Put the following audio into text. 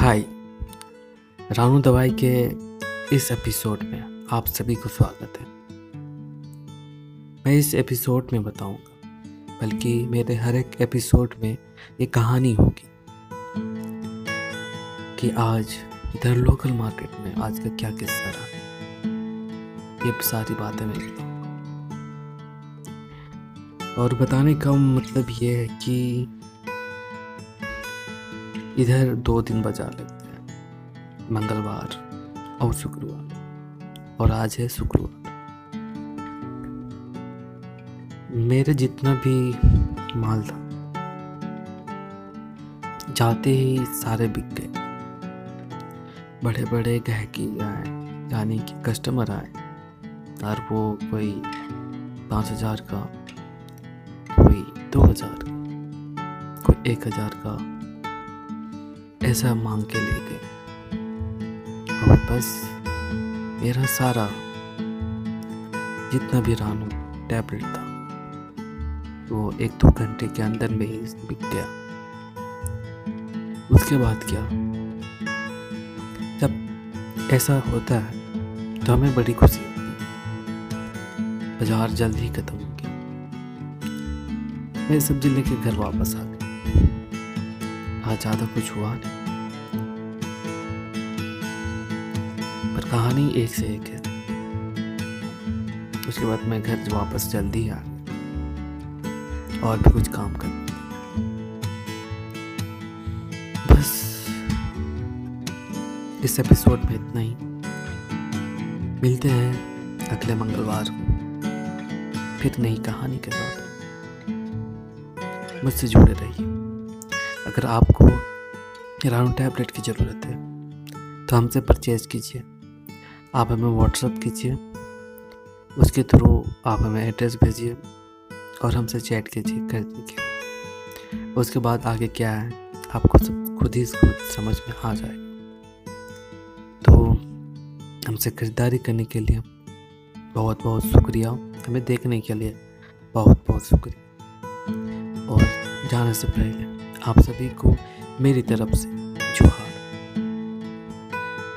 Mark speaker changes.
Speaker 1: हाय, रानू दवाई के इस एपिसोड में आप सभी को स्वागत है। मैं इस एपिसोड में बताऊँगा, बल्कि मेरे हर एक एपिसोड में ये कहानी होगी कि आज इधर लोकल मार्केट में आज का क्या किस्सा रहा। ये सारी बातें मैं और बताने का मतलब ये है कि इधर दो दिन बाज़ार लगते हैं। मंगलवार और शुक्रवार। और आज है शुक्रवार। मेरे जितना भी माल था, जाते ही सारे बिक गए। बड़े बड़े गहकी आए, यानी कि कस्टमर आए, और वो कोई पाँच हज़ार का, कोई दो हज़ार का, कोई एक हज़ार का ऐसा मांग के ले गए। और बस मेरा सारा जितना भी रानू टैबलेट था, वो एक दो घंटे के अंदर में ही बिक गया। उसके बाद क्या? जब ऐसा होता है तो हमें बड़ी खुशी होती बाज़ार जल्द ही खत्म हो गया। मैं सब्ज़ी लेके घर वापस आ गया। आज ज़्यादा कुछ हुआ नहीं। कहानी एक से एक है। उसके बाद मैं घर वापस जल्दी आ गया और भी कुछ काम कर। बस इस एपिसोड में इतना ही। मिलते हैं अगले मंगलवार को। फिर नई कहानी के साथ। मुझसे जुड़े रहिए। अगर आपको राउंड टैबलेट की ज़रूरत है तो हमसे परचेज़ कीजिए। आप हमें व्हाट्सअप कीजिए। उसके थ्रू आप हमें एड्रेस भेजिए और हमसे चैट कीजिए, कर दीजिए उसके बाद आगे क्या है, आपको सब खुद ही खुद समझ में आ जाएगा तो हमसे खरीदारी करने के लिए बहुत बहुत शुक्रिया। हमें देखने के लिए बहुत बहुत शुक्रिया। और जाने से पहले आप सभी को मेरी तरफ़ से